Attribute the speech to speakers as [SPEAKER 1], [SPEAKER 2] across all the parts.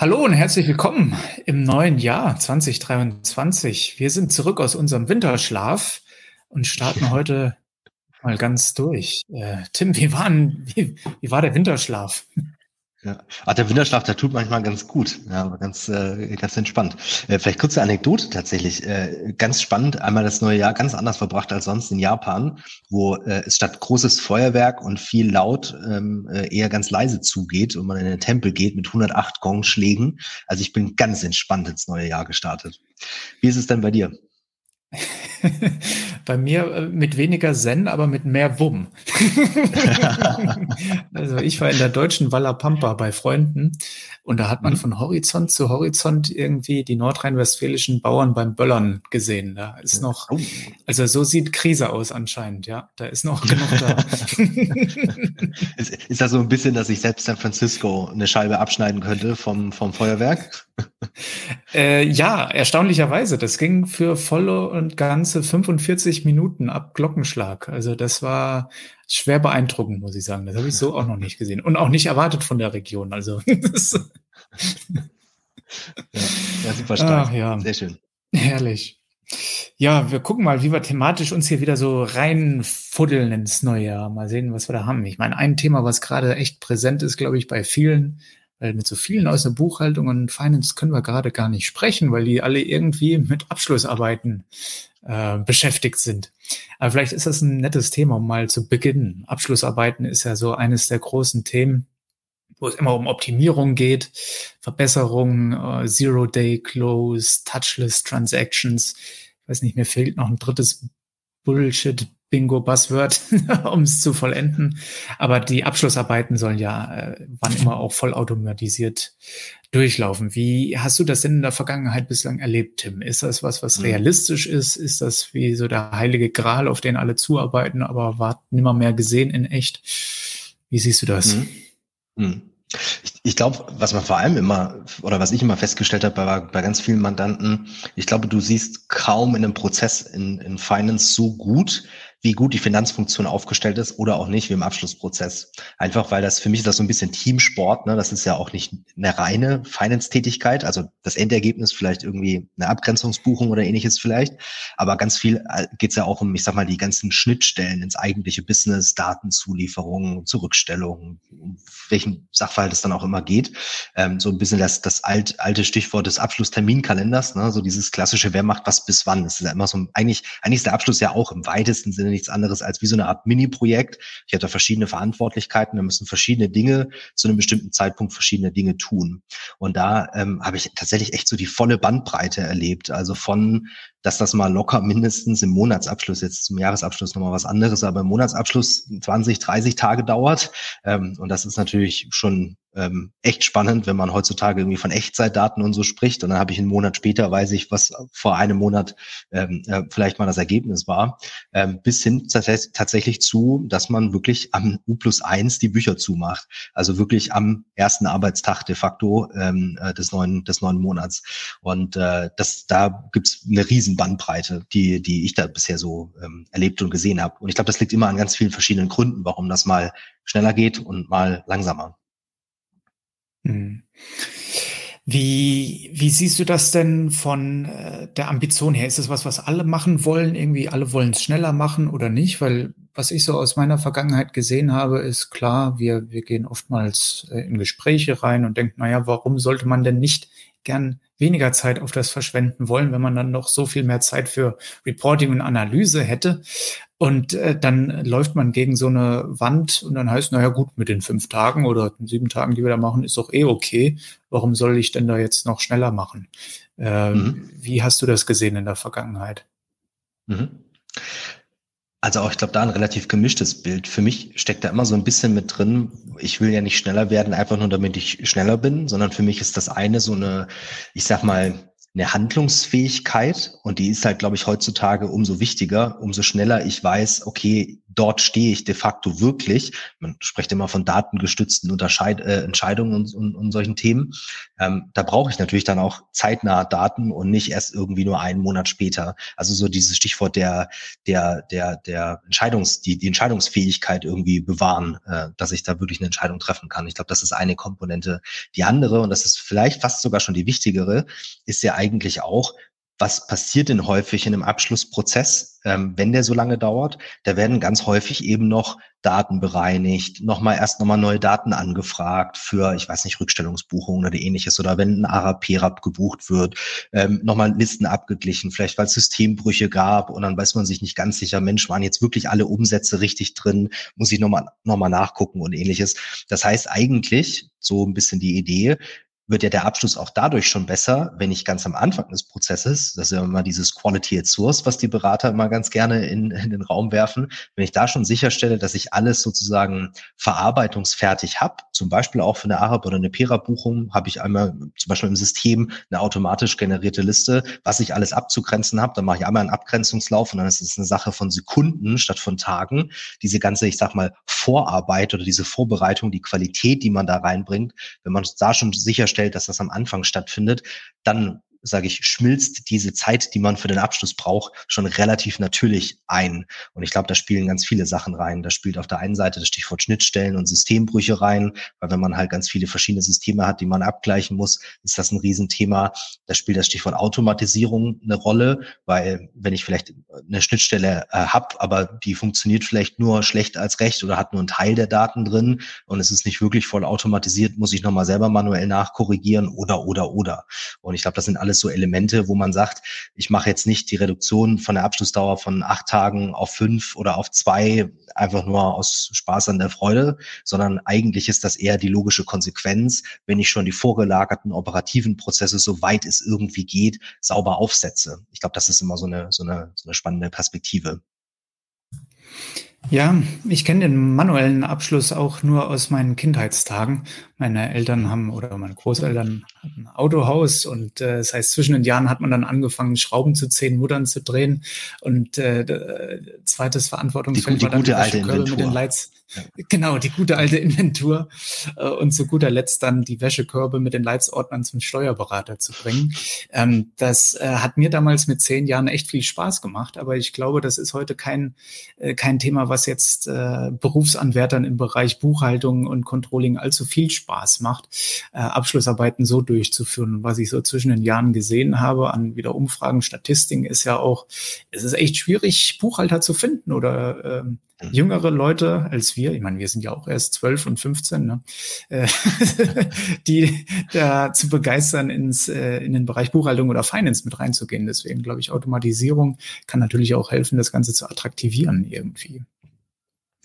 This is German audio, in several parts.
[SPEAKER 1] Hallo und herzlich willkommen im neuen Jahr 2023. Wir sind zurück aus unserem Winterschlaf und starten heute mal ganz durch. Äh, Tim, wie, waren, wie, wie war der Winterschlaf?
[SPEAKER 2] Ja. Ach, der Winterschlaf, der tut manchmal ganz gut, ja, aber ganz, äh, ganz entspannt. Äh, vielleicht kurze Anekdote tatsächlich. Äh, ganz spannend, einmal das neue Jahr ganz anders verbracht als sonst in Japan, wo äh, es statt großes Feuerwerk und viel laut ähm, äh, eher ganz leise zugeht und man in den Tempel geht mit 108 Gongschlägen. Also ich bin ganz entspannt ins neue Jahr gestartet. Wie ist es denn bei dir?
[SPEAKER 1] Bei mir äh, mit weniger Zen, aber mit mehr Wumm. also ich war in der deutschen Walla Pampa bei Freunden und da hat man mhm. von Horizont zu Horizont irgendwie die nordrhein-westfälischen Bauern beim Böllern gesehen. Da ist noch, oh. also so sieht Krise aus anscheinend, ja. Da ist noch genug da.
[SPEAKER 2] ist, ist das so ein bisschen, dass ich selbst San Francisco eine Scheibe abschneiden könnte vom, vom Feuerwerk?
[SPEAKER 1] Äh, ja, erstaunlicherweise. Das ging für volle und ganze 45 Minuten ab Glockenschlag. Also das war schwer beeindruckend, muss ich sagen. Das habe ich so auch noch nicht gesehen. Und auch nicht erwartet von der Region. Also das
[SPEAKER 2] ja, ja, super stark. Ach, ja. Sehr schön.
[SPEAKER 1] Herrlich. Ja, wir gucken mal, wie wir thematisch uns hier wieder so reinfuddeln ins neue Jahr. Mal sehen, was wir da haben. Ich meine, ein Thema, was gerade echt präsent ist, glaube ich, bei vielen, weil mit so vielen aus der Buchhaltung und Finance können wir gerade gar nicht sprechen, weil die alle irgendwie mit Abschlussarbeiten äh, beschäftigt sind. Aber vielleicht ist das ein nettes Thema, um mal zu beginnen. Abschlussarbeiten ist ja so eines der großen Themen, wo es immer um Optimierung geht, Verbesserung, äh, Zero-Day-Close, Touchless Transactions. Ich weiß nicht, mir fehlt noch ein drittes Bullshit Bingo-Buzzword, um es zu vollenden. Aber die Abschlussarbeiten sollen ja äh, wann immer auch vollautomatisiert durchlaufen. Wie hast du das denn in der Vergangenheit bislang erlebt, Tim? Ist das was, was mhm. realistisch ist? Ist das wie so der heilige Gral, auf den alle zuarbeiten, aber war nimmer mehr gesehen in echt? Wie siehst du das?
[SPEAKER 2] Mhm. Mhm. Ich, ich glaube, was man vor allem immer oder was ich immer festgestellt habe bei, bei ganz vielen Mandanten, ich glaube, du siehst kaum in einem Prozess in, in Finance so gut, wie gut die Finanzfunktion aufgestellt ist oder auch nicht wie im Abschlussprozess. Einfach weil das für mich ist das so ein bisschen Teamsport. Ne? Das ist ja auch nicht eine reine Finance-Tätigkeit. Also das Endergebnis vielleicht irgendwie eine Abgrenzungsbuchung oder ähnliches vielleicht. Aber ganz viel äh, geht es ja auch um, ich sag mal, die ganzen Schnittstellen ins eigentliche Business, Datenzulieferungen, Zurückstellungen, welchen Sachverhalt es dann auch immer geht. Ähm, so ein bisschen das, das alt, alte Stichwort des Abschlussterminkalenders, ne? so dieses klassische, wer macht was bis wann. Das ist ja immer so, eigentlich, eigentlich ist der Abschluss ja auch im weitesten Sinne nichts anderes als wie so eine Art Mini-Projekt. Ich habe da verschiedene Verantwortlichkeiten, da müssen verschiedene Dinge zu einem bestimmten Zeitpunkt verschiedene Dinge tun. Und da ähm, habe ich tatsächlich echt so die volle Bandbreite erlebt. Also von dass das mal locker mindestens im Monatsabschluss, jetzt zum Jahresabschluss nochmal was anderes, aber im Monatsabschluss 20, 30 Tage dauert. Ähm, und das ist natürlich schon ähm, echt spannend, wenn man heutzutage irgendwie von Echtzeitdaten und so spricht. Und dann habe ich einen Monat später, weiß ich, was vor einem Monat ähm, äh, vielleicht mal das Ergebnis war, ähm, bis hin tatsächlich zu, dass man wirklich am U plus eins die Bücher zumacht. Also wirklich am ersten Arbeitstag de facto ähm, äh, des neuen des neuen Monats. Und äh, das da gibt's eine riesen Bandbreite, die die ich da bisher so ähm, erlebt und gesehen habe. Und ich glaube, das liegt immer an ganz vielen verschiedenen Gründen, warum das mal schneller geht und mal langsamer.
[SPEAKER 1] Hm. Wie, wie siehst du das denn von äh, der Ambition her? Ist das was, was alle machen wollen? Irgendwie alle wollen es schneller machen oder nicht? Weil was ich so aus meiner Vergangenheit gesehen habe, ist klar, wir, wir gehen oftmals äh, in Gespräche rein und denken, naja, warum sollte man denn nicht gern weniger Zeit auf das verschwenden wollen, wenn man dann noch so viel mehr Zeit für Reporting und Analyse hätte. Und äh, dann läuft man gegen so eine Wand und dann heißt, naja gut, mit den fünf Tagen oder den sieben Tagen, die wir da machen, ist doch eh okay. Warum soll ich denn da jetzt noch schneller machen? Äh, mhm. Wie hast du das gesehen in der Vergangenheit?
[SPEAKER 2] Mhm. Also auch, ich glaube, da ein relativ gemischtes Bild. Für mich steckt da immer so ein bisschen mit drin, ich will ja nicht schneller werden, einfach nur damit ich schneller bin, sondern für mich ist das eine so eine, ich sag mal, eine Handlungsfähigkeit und die ist halt, glaube ich, heutzutage umso wichtiger, umso schneller ich weiß, okay, dort stehe ich de facto wirklich. Man spricht immer von datengestützten Unterscheid äh, Entscheidungen und, und, und solchen Themen. Ähm, da brauche ich natürlich dann auch zeitnahe Daten und nicht erst irgendwie nur einen Monat später. Also so dieses Stichwort der, der, der, der Entscheidungs, die, die Entscheidungsfähigkeit irgendwie bewahren, äh, dass ich da wirklich eine Entscheidung treffen kann. Ich glaube, das ist eine Komponente. Die andere, und das ist vielleicht fast sogar schon die wichtigere, ist ja eigentlich auch, was passiert denn häufig in einem Abschlussprozess, ähm, wenn der so lange dauert? Da werden ganz häufig eben noch Daten bereinigt, nochmal erst nochmal neue Daten angefragt für, ich weiß nicht, Rückstellungsbuchungen oder ähnliches oder wenn ein ARAP-RAP gebucht wird, ähm, nochmal Listen abgeglichen, vielleicht weil es Systembrüche gab und dann weiß man sich nicht ganz sicher, Mensch, waren jetzt wirklich alle Umsätze richtig drin, muss ich nochmal noch mal nachgucken und ähnliches. Das heißt eigentlich, so ein bisschen die Idee, wird ja der Abschluss auch dadurch schon besser, wenn ich ganz am Anfang des Prozesses, das ist ja immer dieses Quality at Source, was die Berater immer ganz gerne in, in den Raum werfen, wenn ich da schon sicherstelle, dass ich alles sozusagen verarbeitungsfertig habe, zum Beispiel auch für eine ARAB oder eine PERA-Buchung, habe ich einmal zum Beispiel im System eine automatisch generierte Liste, was ich alles abzugrenzen habe, dann mache ich einmal einen Abgrenzungslauf und dann ist es eine Sache von Sekunden statt von Tagen. Diese ganze, ich sag mal, Vorarbeit oder diese Vorbereitung, die Qualität, die man da reinbringt, wenn man da schon sicherstellt, feststellt, dass das am Anfang stattfindet, dann sage ich, schmilzt diese Zeit, die man für den Abschluss braucht, schon relativ natürlich ein. Und ich glaube, da spielen ganz viele Sachen rein. Da spielt auf der einen Seite das Stichwort Schnittstellen und Systembrüche rein, weil wenn man halt ganz viele verschiedene Systeme hat, die man abgleichen muss, ist das ein Riesenthema. Da spielt das Stichwort Automatisierung eine Rolle, weil wenn ich vielleicht eine Schnittstelle äh, habe, aber die funktioniert vielleicht nur schlecht als recht oder hat nur einen Teil der Daten drin und es ist nicht wirklich voll automatisiert, muss ich nochmal selber manuell nachkorrigieren oder, oder, oder. Und ich glaube, das sind alles alles so Elemente, wo man sagt, ich mache jetzt nicht die Reduktion von der Abschlussdauer von acht Tagen auf fünf oder auf zwei, einfach nur aus Spaß an der Freude, sondern eigentlich ist das eher die logische Konsequenz, wenn ich schon die vorgelagerten operativen Prozesse, soweit es irgendwie geht, sauber aufsetze. Ich glaube, das ist immer so eine, so eine, so eine spannende Perspektive.
[SPEAKER 1] Ja, ich kenne den manuellen Abschluss auch nur aus meinen Kindheitstagen. Meine Eltern haben oder meine Großeltern hatten ein Autohaus und äh, das heißt, zwischen den Jahren hat man dann angefangen, Schrauben zu zehn Muttern zu drehen. Und äh, zweites Verantwortungsfeld
[SPEAKER 2] war dann
[SPEAKER 1] die,
[SPEAKER 2] die alte Inventur.
[SPEAKER 1] mit den Lights. Genau, die gute alte Inventur. Äh, und zu guter Letzt dann die Wäschekörbe mit den Leitsordnern zum Steuerberater zu bringen. Ähm, das äh, hat mir damals mit zehn Jahren echt viel Spaß gemacht, aber ich glaube, das ist heute kein, äh, kein Thema, was jetzt Berufsanwärtern im Bereich Buchhaltung und Controlling allzu viel Spaß macht, Abschlussarbeiten so durchzuführen. was ich so zwischen den Jahren gesehen habe an wieder Umfragen, Statistiken, ist ja auch, es ist echt schwierig, Buchhalter zu finden oder ähm, Mhm. jüngere Leute als wir, ich meine, wir sind ja auch erst 12 und 15, ne? Äh, die da zu begeistern, ins, äh, in den Bereich Buchhaltung oder Finance mit reinzugehen. Deswegen glaube ich, Automatisierung kann natürlich auch helfen, das Ganze zu attraktivieren irgendwie.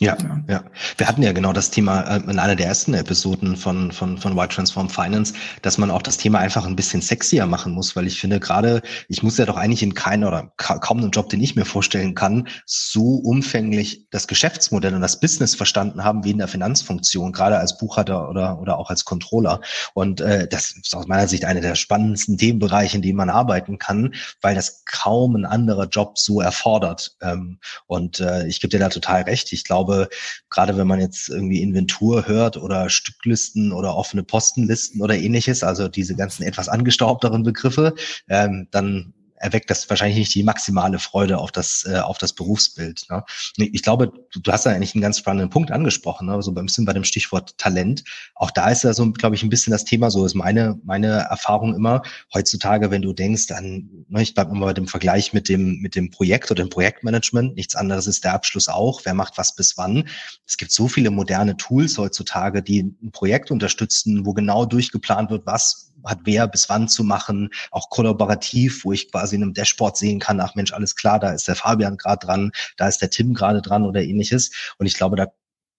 [SPEAKER 2] Ja, ja, ja. Wir hatten ja genau das Thema äh, in einer der ersten Episoden von, von, von White Transform Finance, dass man auch das Thema einfach ein bisschen sexier machen muss, weil ich finde gerade, ich muss ja doch eigentlich in keinen oder ka kaum einen Job, den ich mir vorstellen kann, so umfänglich das Geschäftsmodell und das Business verstanden haben wie in der Finanzfunktion, gerade als Buchhalter oder, oder auch als Controller. Und äh, das ist aus meiner Sicht einer der spannendsten Themenbereiche, in denen man arbeiten kann, weil das kaum ein anderer Job so erfordert. Ähm, und äh, ich gebe dir da total recht. Ich glaube, glaube, gerade wenn man jetzt irgendwie Inventur hört oder Stücklisten oder offene Postenlisten oder ähnliches, also diese ganzen etwas angestaubteren Begriffe, ähm, dann erweckt das wahrscheinlich nicht die maximale Freude auf das, äh, auf das Berufsbild. Ne? Ich glaube, du, du hast da eigentlich einen ganz spannenden Punkt angesprochen, ne? so beim bisschen bei dem Stichwort Talent. Auch da ist ja so, glaube ich, ein bisschen das Thema, so ist meine, meine Erfahrung immer, heutzutage, wenn du denkst, dann, ne, ich bleibe immer bei dem Vergleich mit dem, mit dem Projekt oder dem Projektmanagement, nichts anderes ist der Abschluss auch, wer macht was bis wann. Es gibt so viele moderne Tools heutzutage, die ein Projekt unterstützen, wo genau durchgeplant wird, was hat wer bis wann zu machen, auch kollaborativ, wo ich quasi in einem Dashboard sehen kann, ach Mensch, alles klar, da ist der Fabian gerade dran, da ist der Tim gerade dran oder ähnliches. Und ich glaube, da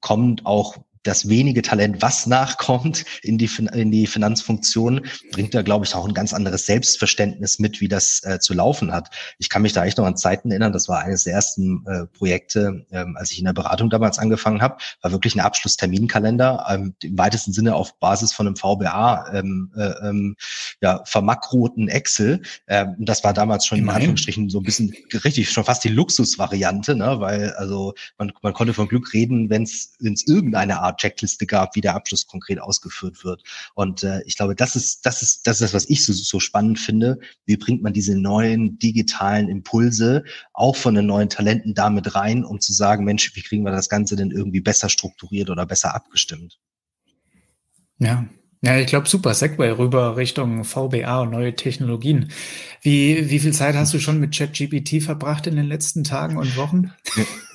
[SPEAKER 2] kommt auch das wenige Talent, was nachkommt in die, in die Finanzfunktion, bringt da, glaube ich, auch ein ganz anderes Selbstverständnis mit, wie das äh, zu laufen hat. Ich kann mich da echt noch an Zeiten erinnern, das war eines der ersten äh, Projekte, ähm, als ich in der Beratung damals angefangen habe, war wirklich ein Abschlussterminkalender, ähm, im weitesten Sinne auf Basis von einem VBA ähm, äh, ähm, ja, vermakroten Excel. Ähm, das war damals schon in Anführungsstrichen so ein bisschen richtig, schon fast die Luxusvariante, ne? weil also man, man konnte von Glück reden, wenn es irgendeine Art Checkliste gab, wie der Abschluss konkret ausgeführt wird. Und äh, ich glaube, das ist, das ist, das ist das, was ich so, so spannend finde. Wie bringt man diese neuen digitalen Impulse auch von den neuen Talenten damit rein, um zu sagen, Mensch, wie kriegen wir das Ganze denn irgendwie besser strukturiert oder besser abgestimmt?
[SPEAKER 1] Ja, ja, ich glaube, super Segway rüber Richtung VBA und neue Technologien. Wie, wie viel Zeit hast du schon mit ChatGPT verbracht in den letzten Tagen und Wochen?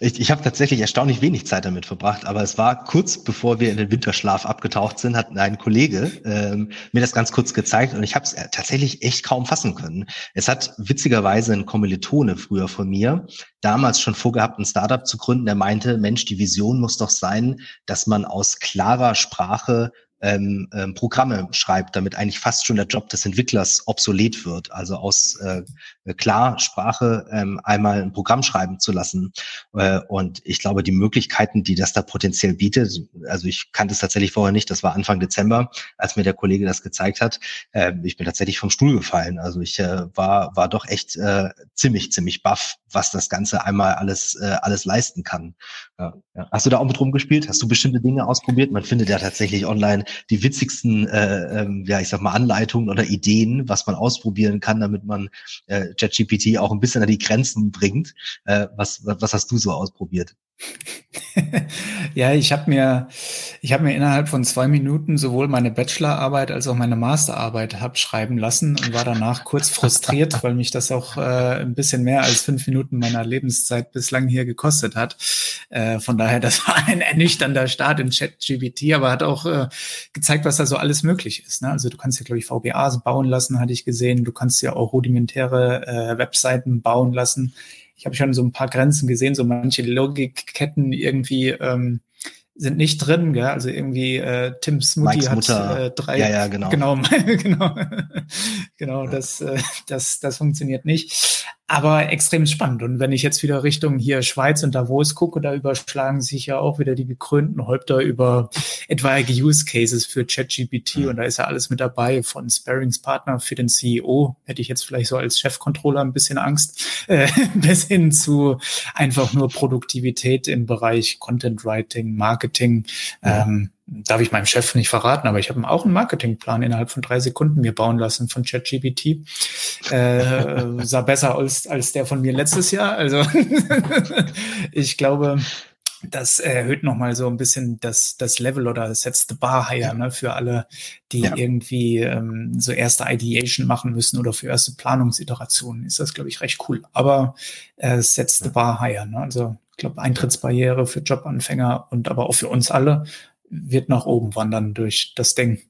[SPEAKER 2] Ich, ich habe tatsächlich erstaunlich wenig Zeit damit verbracht, aber es war kurz bevor wir in den Winterschlaf abgetaucht sind, hat ein Kollege ähm, mir das ganz kurz gezeigt und ich habe es tatsächlich echt kaum fassen können. Es hat witzigerweise ein Kommilitone früher von mir damals schon vorgehabt, ein Startup zu gründen, der meinte, Mensch, die Vision muss doch sein, dass man aus klarer Sprache ähm, ähm, Programme schreibt, damit eigentlich fast schon der Job des Entwicklers obsolet wird. Also aus äh, klar Sprache ähm, einmal ein Programm schreiben zu lassen. Äh, und ich glaube, die Möglichkeiten, die das da potenziell bietet, also ich kannte es tatsächlich vorher nicht, das war Anfang Dezember, als mir der Kollege das gezeigt hat. Äh, ich bin tatsächlich vom Stuhl gefallen. Also ich äh, war, war doch echt äh, ziemlich, ziemlich baff, was das Ganze einmal alles, äh, alles leisten kann. Ja, ja. Hast du da auch mit rumgespielt? Hast du bestimmte Dinge ausprobiert? Man findet ja tatsächlich online die witzigsten, äh, ähm, ja, ich sag mal, Anleitungen oder Ideen, was man ausprobieren kann, damit man äh, ChatGPT auch ein bisschen an die Grenzen bringt. Äh, was, was hast du so ausprobiert?
[SPEAKER 1] ja, ich habe mir, ich habe mir innerhalb von zwei Minuten sowohl meine Bachelorarbeit als auch meine Masterarbeit hab schreiben lassen und war danach kurz frustriert, weil mich das auch äh, ein bisschen mehr als fünf Minuten meiner Lebenszeit bislang hier gekostet hat. Äh, von daher, das war ein ernüchternder Start in ChatGPT, aber hat auch äh, gezeigt, was da so alles möglich ist. Ne? Also du kannst ja, glaube ich, VBAs bauen lassen, hatte ich gesehen. Du kannst ja auch rudimentäre äh, Webseiten bauen lassen ich habe schon so ein paar Grenzen gesehen, so manche Logikketten irgendwie ähm, sind nicht drin, gell? Also irgendwie äh, Tims Mutti hat äh, drei.
[SPEAKER 2] Ja, ja, genau.
[SPEAKER 1] Genau, genau, genau. Das, äh, das, das funktioniert nicht aber extrem spannend. Und wenn ich jetzt wieder Richtung hier Schweiz und Davos gucke, da überschlagen sich ja auch wieder die gekrönten Häupter über etwaige Use Cases für ChatGPT. Mhm. Und da ist ja alles mit dabei, von Sparringspartner für den CEO, hätte ich jetzt vielleicht so als Chefcontroller ein bisschen Angst, äh, bis hin zu einfach nur Produktivität im Bereich Content Writing, Marketing. Ja. Ähm, darf ich meinem Chef nicht verraten, aber ich habe auch einen Marketingplan innerhalb von drei Sekunden mir bauen lassen von ChatGPT. Äh, sah besser als, als der von mir letztes Jahr. Also ich glaube, das erhöht nochmal so ein bisschen das, das Level oder setzt the bar higher ne, für alle, die ja. irgendwie ähm, so erste Ideation machen müssen oder für erste Planungsiterationen. Ist das, glaube ich, recht cool. Aber äh, setzt the bar higher. Ne? Also ich glaube, Eintrittsbarriere für Jobanfänger und aber auch für uns alle wird nach oben wandern durch das Ding.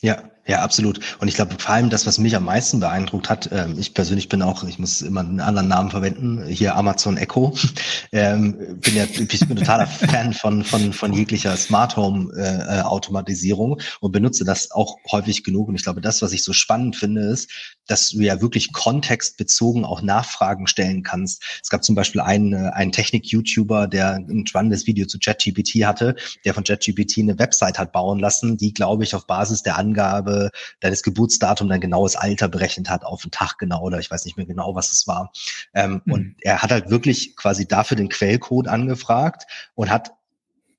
[SPEAKER 2] Ja, ja, absolut. Und ich glaube, vor allem das, was mich am meisten beeindruckt hat, äh, ich persönlich bin auch, ich muss immer einen anderen Namen verwenden, hier Amazon Echo. Ähm, bin ja, ich bin totaler Fan von, von, von jeglicher Smart Home äh, Automatisierung und benutze das auch häufig genug. Und ich glaube, das, was ich so spannend finde, ist, dass du ja wirklich kontextbezogen auch Nachfragen stellen kannst. Es gab zum Beispiel einen, äh, einen Technik-YouTuber, der ein spannendes Video zu ChatGPT hatte, der von ChatGPT eine Website hat bauen lassen, die, glaube ich, auf Basis der Angabe deines Geburtsdatum dein genaues Alter berechnet hat, auf den Tag genau oder ich weiß nicht mehr genau, was es war. Ähm, mhm. Und er hat halt wirklich quasi dafür den Quellcode angefragt und hat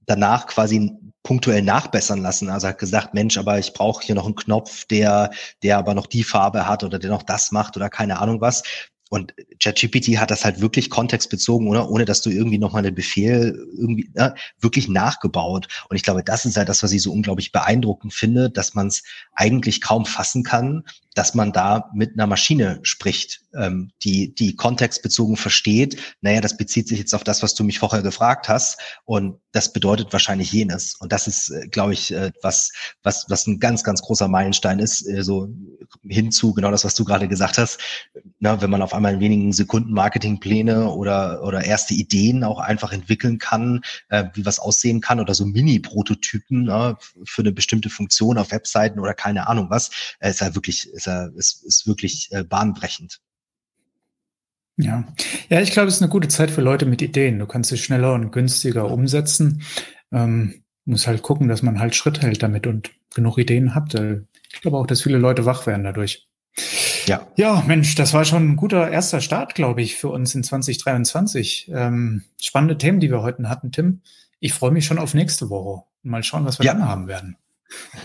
[SPEAKER 2] danach quasi punktuell nachbessern lassen. Also hat gesagt, Mensch, aber ich brauche hier noch einen Knopf, der, der aber noch die Farbe hat oder der noch das macht oder keine Ahnung was. Und ChatGPT hat das halt wirklich kontextbezogen, oder? Ohne dass du irgendwie nochmal einen Befehl irgendwie ne, wirklich nachgebaut. Und ich glaube, das ist halt das, was ich so unglaublich beeindruckend finde, dass man es eigentlich kaum fassen kann, dass man da mit einer Maschine spricht, ähm, die, die kontextbezogen versteht, naja, das bezieht sich jetzt auf das, was du mich vorher gefragt hast und das bedeutet wahrscheinlich jenes. Und das ist, äh, glaube ich, äh, was, was, was ein ganz, ganz großer Meilenstein ist, äh, so hinzu, genau das, was du gerade gesagt hast, na, wenn man auf einmal in wenigen Sekunden Marketingpläne oder, oder erste Ideen auch einfach entwickeln kann, äh, wie was aussehen kann oder so Mini-Prototypen für eine bestimmte Funktion auf Webseiten oder keine Ahnung was, äh, ist halt wirklich ist, er, ist, ist wirklich äh, bahnbrechend.
[SPEAKER 1] Ja. ja, ich glaube, es ist eine gute Zeit für Leute mit Ideen. Du kannst sie schneller und günstiger umsetzen. Ähm, muss halt gucken, dass man halt Schritt hält damit und genug Ideen hat. Ich glaube auch, dass viele Leute wach werden dadurch.
[SPEAKER 2] Ja.
[SPEAKER 1] Ja, Mensch, das war schon ein guter erster Start, glaube ich, für uns in 2023. Ähm, spannende Themen, die wir heute hatten, Tim. Ich freue mich schon auf nächste Woche. Mal schauen, was wir ja. dann haben werden.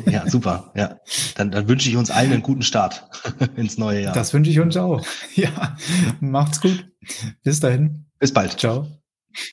[SPEAKER 2] Ja, super. Ja, dann, dann wünsche ich uns allen einen guten Start ins neue Jahr.
[SPEAKER 1] Das wünsche ich uns auch. Ja, macht's gut. Bis dahin.
[SPEAKER 2] Bis bald.
[SPEAKER 1] Ciao.